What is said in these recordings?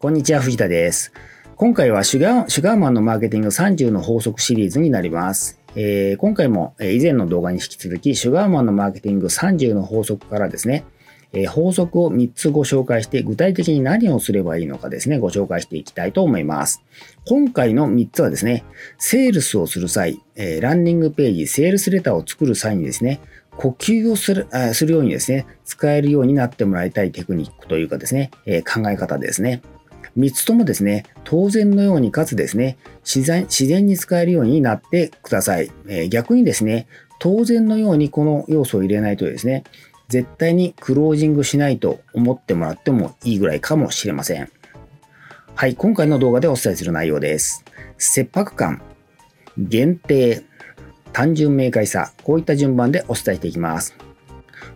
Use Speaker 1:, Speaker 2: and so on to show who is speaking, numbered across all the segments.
Speaker 1: こんにちは、藤田です。今回はシュガーシュガーマンのマーケティング30の法則シリーズになります。えー、今回も以前の動画に引き続き、シュガーマンのマーケティング30の法則からですね、えー、法則を3つご紹介して、具体的に何をすればいいのかですね、ご紹介していきたいと思います。今回の3つはですね、セールスをする際、えー、ランディングページ、セールスレターを作る際にですね、呼吸をするするようにですね、使えるようになってもらいたいテクニックというかですね、え考え方ですね。3つともですね、当然のようにかつですね、自然自然に使えるようになってください。えー、逆にですね、当然のようにこの要素を入れないとですね、絶対にクロージングしないと思ってもらってもいいぐらいかもしれません。はい、今回の動画でお伝えする内容です。切迫感、限定、単純明快さ、こういった順番でお伝えしていきます。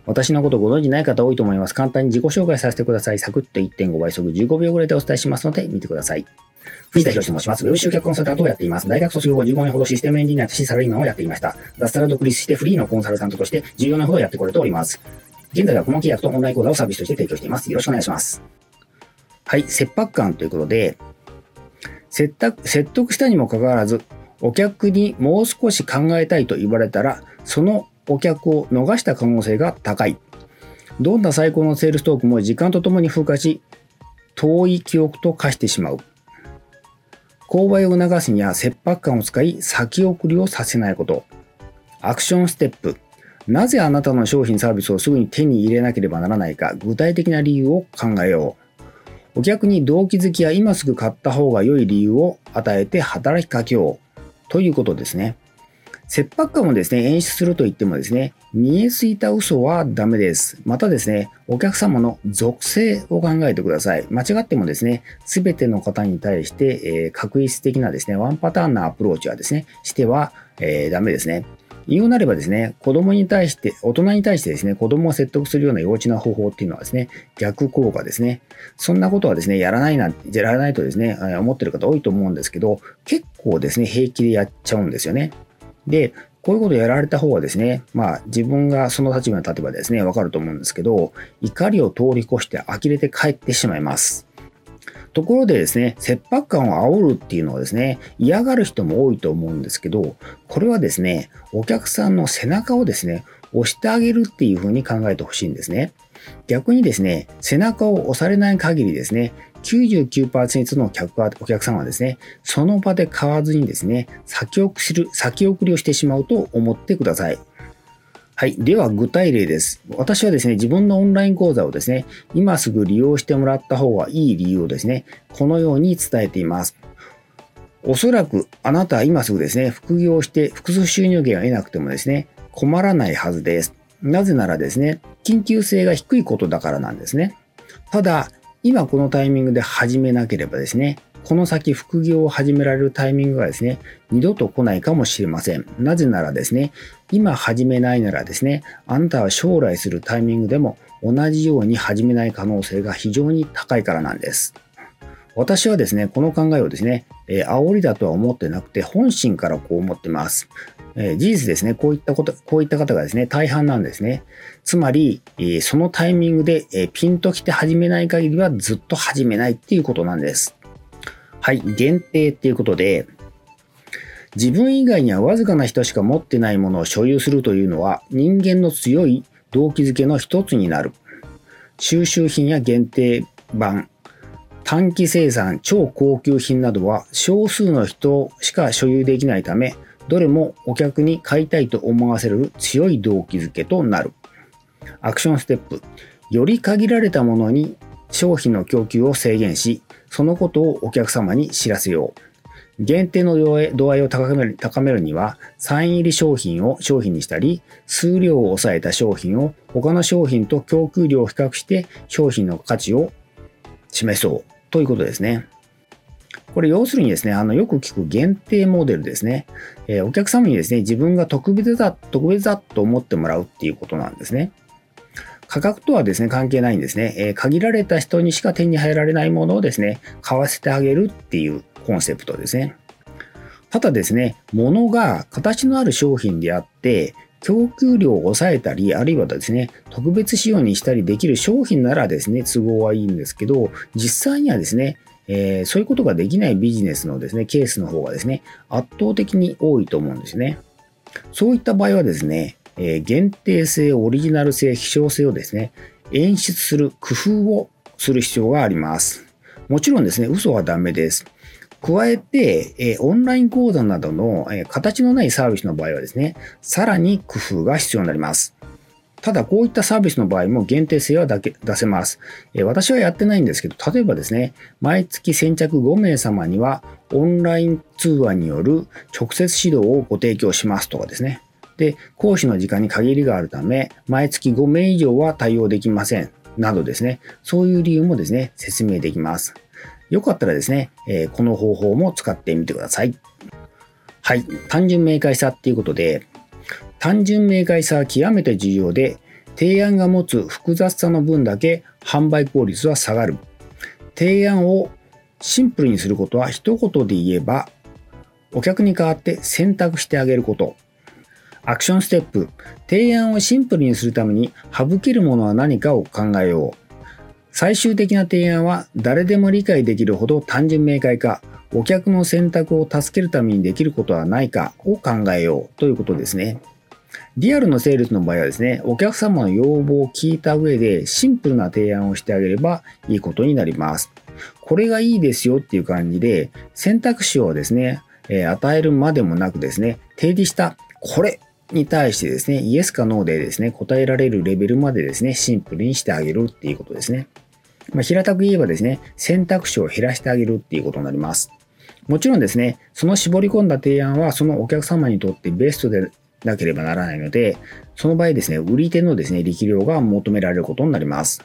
Speaker 1: 私のことご存知ない方多いと思います。簡単に自己紹介させてください。サクッと1.5倍速15秒ぐらいでお伝えしますので見てください。藤田博と申します。ウェブ集客コンサルタントをやっています。大学卒業後15年ほどシステムエンジニアとしてサラリーマンをやっていました。脱サラ独立してフリーのコンサルタントとして14年ほどやってこれております。現在は顧問契約とオンライン講座をサービスとして提供しています。よろしくお願いします。はい、切迫感ということで、説得したにもかかわらず、お客にもう少し考えたいと言われたら、そのお客を逃した可能性が高い。どんな最高のセールストークも時間とともに風化し、遠い記憶と化してしまう。購買を促すには切迫感を使い先送りをさせないこと。アクションステップ。なぜあなたの商品サービスをすぐに手に入れなければならないか具体的な理由を考えよう。お客に動機づきや今すぐ買った方が良い理由を与えて働きかけよう。ということですね。切迫感をですね、演出すると言ってもですね、見えすぎた嘘はダメです。またですね、お客様の属性を考えてください。間違ってもですね、すべての方に対して、えー、確実的なですね、ワンパターンなアプローチはですね、しては、えー、ダメですね。言うなればですね、子供に対して、大人に対してですね、子供を説得するような幼稚な方法っていうのはですね、逆効果ですね。そんなことはですね、やらないな、やらないとですね、思ってる方多いと思うんですけど、結構ですね、平気でやっちゃうんですよね。で、こういうことをやられた方はですね、まあ自分がその立場に立てばですね、わかると思うんですけど、怒りを通り越して呆れて帰ってしまいます。ところでですね、切迫感を煽るっていうのはですね、嫌がる人も多いと思うんですけど、これはですね、お客さんの背中をですね、押してあげるっていうふうに考えてほしいんですね。逆にですね、背中を押されない限りですね、99%の客はお客さんはですね、その場で買わずにですね、先送り先送りをしてしまうと思ってください。はい。では、具体例です。私はですね、自分のオンライン講座をですね、今すぐ利用してもらった方がいい理由をですね、このように伝えています。おそらく、あなたは今すぐですね、副業して複数収入源を得なくてもですね、困らないはずです。なぜならですね、緊急性が低いことだからなんですね。ただ、今このタイミングで始めなければですね、この先副業を始められるタイミングがですね、二度と来ないかもしれません。なぜならですね、今始めないならですね、あなたは将来するタイミングでも同じように始めない可能性が非常に高いからなんです。私はですね、この考えをですね、えー、煽りだとは思ってなくて、本心からこう思ってます。え、事実ですね、こういったこと、こういった方がですね、大半なんですね。つまり、え、そのタイミングで、えピンと来て始めない限りはずっと始めないっていうことなんです。はい、限定っていうことで、自分以外にはわずかな人しか持ってないものを所有するというのは人間の強い動機づけの一つになる。収集品や限定版、短期生産、超高級品などは少数の人しか所有できないため、どれもお客に買いたいと思わせる強い動機づけとなる。アクションステップ。より限られたものに商品の供給を制限し、そのことをお客様に知らせよう。限定の度合いを高める高めるには、サイン入り商品を商品にしたり、数量を抑えた商品を他の商品と供給量を比較して商品の価値を示そうということですね。これ要するにですね、あのよく聞く限定モデルですね。えー、お客様にですね、自分が特別だ、特別だと思ってもらうっていうことなんですね。価格とはですね、関係ないんですね。えー、限られた人にしか手に入られないものをですね、買わせてあげるっていうコンセプトですね。ただですね、物が形のある商品であって、供給量を抑えたり、あるいはですね、特別仕様にしたりできる商品ならですね、都合はいいんですけど、実際にはですね、えー、そういうことができないビジネスのですね、ケースの方がですね、圧倒的に多いと思うんですね。そういった場合はですね、えー、限定性、オリジナル性、希少性をですね、演出する工夫をする必要があります。もちろんですね、嘘はダメです。加えて、えー、オンライン講座などの、えー、形のないサービスの場合はですね、さらに工夫が必要になります。ただ、こういったサービスの場合も限定性はだけ出せます、え、私はやってないんですけど、例えばですね、毎月先着5名様にはオンライン通話による直接指導をご提供しますとかですね。で、講師の時間に限りがあるため、毎月5名以上は対応できません。などですね、そういう理由もですね、説明できます。よかったらですね、え、この方法も使ってみてください。はい、単純明快さっていうことで、単純明快さは極めて重要で、提案が持つ複雑さの分だけ販売効率は下がる。提案をシンプルにすることは一言で言えば、お客に代わって選択してあげること。アクションステップ。提案をシンプルにするために省けるものは何かを考えよう。最終的な提案は誰でも理解できるほど単純明快か、お客の選択を助けるためにできることはないかを考えようということですね。リアルのセールスの場合はですね、お客様の要望を聞いた上でシンプルな提案をしてあげればいいことになります。これがいいですよっていう感じで選択肢をですね、え与えるまでもなくですね、提示したこれに対してですね、イエスかノーでですね、答えられるレベルまでですね、シンプルにしてあげるっていうことですね。まあ、平たく言えばですね、選択肢を減らしてあげるっていうことになります。もちろんですね、その絞り込んだ提案はそのお客様にとってベストでなければならないので、その場合ですね、売り手のですね、力量が求められることになります。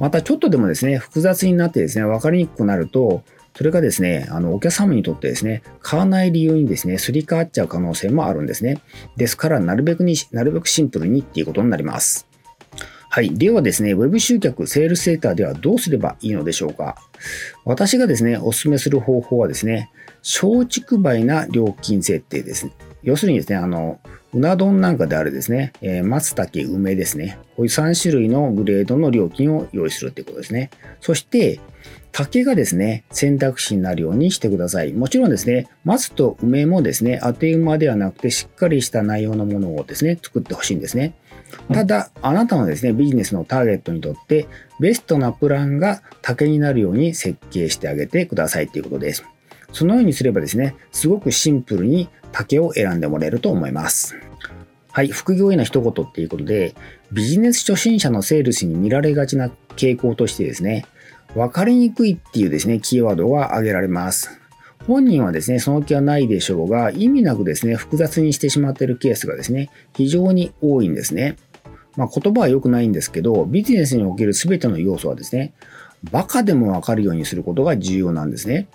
Speaker 1: またちょっとでもですね、複雑になってですね、分かりにくくなると、それがですね、あの、お客様にとってですね、買わない理由にですね、すり替わっちゃう可能性もあるんですね。ですから、なるべくに、なるべくシンプルにっていうことになります。はい。ではですね、Web 集客、セールスセーターではどうすればいいのでしょうか私がですね、お勧めする方法はですね、松竹梅な料金設定ですね。要するにですね、あの、うな丼なんかであるですね、えー、松茸、梅ですね。こういう3種類のグレードの料金を用意するということですね。そして、竹がですね、選択肢になるようにしてください。もちろんですね、松と梅もですね、当て馬ではなくてしっかりした内容のものをですね、作ってほしいんですね。ただ、あなたのですね、ビジネスのターゲットにとって、ベストなプランが竹になるように設計してあげてくださいということです。そのようにすればですね、すごくシンプルに竹を選んでもらえると思います。はい、副業への一言っていうことで、ビジネス初心者のセールスに見られがちな傾向としてですね、分かりにくいっていうですね、キーワードが挙げられます。本人はですね、その気はないでしょうが、意味なくですね、複雑にしてしまっているケースがですね、非常に多いんですね。まあ、言葉は良くないんですけど、ビジネスにおける全ての要素はですね、バカでもわかるようにすることが重要なんですね。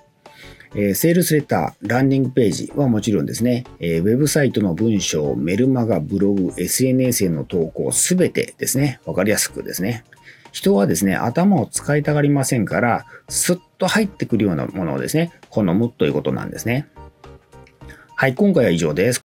Speaker 1: え、セールスレター、ランディングページはもちろんですね、え、ウェブサイトの文章、メルマガ、ブログ、SNS への投稿、すべてですね、わかりやすくですね。人はですね、頭を使いたがりませんから、スッと入ってくるようなものをですね、好むということなんですね。はい、今回は以上です。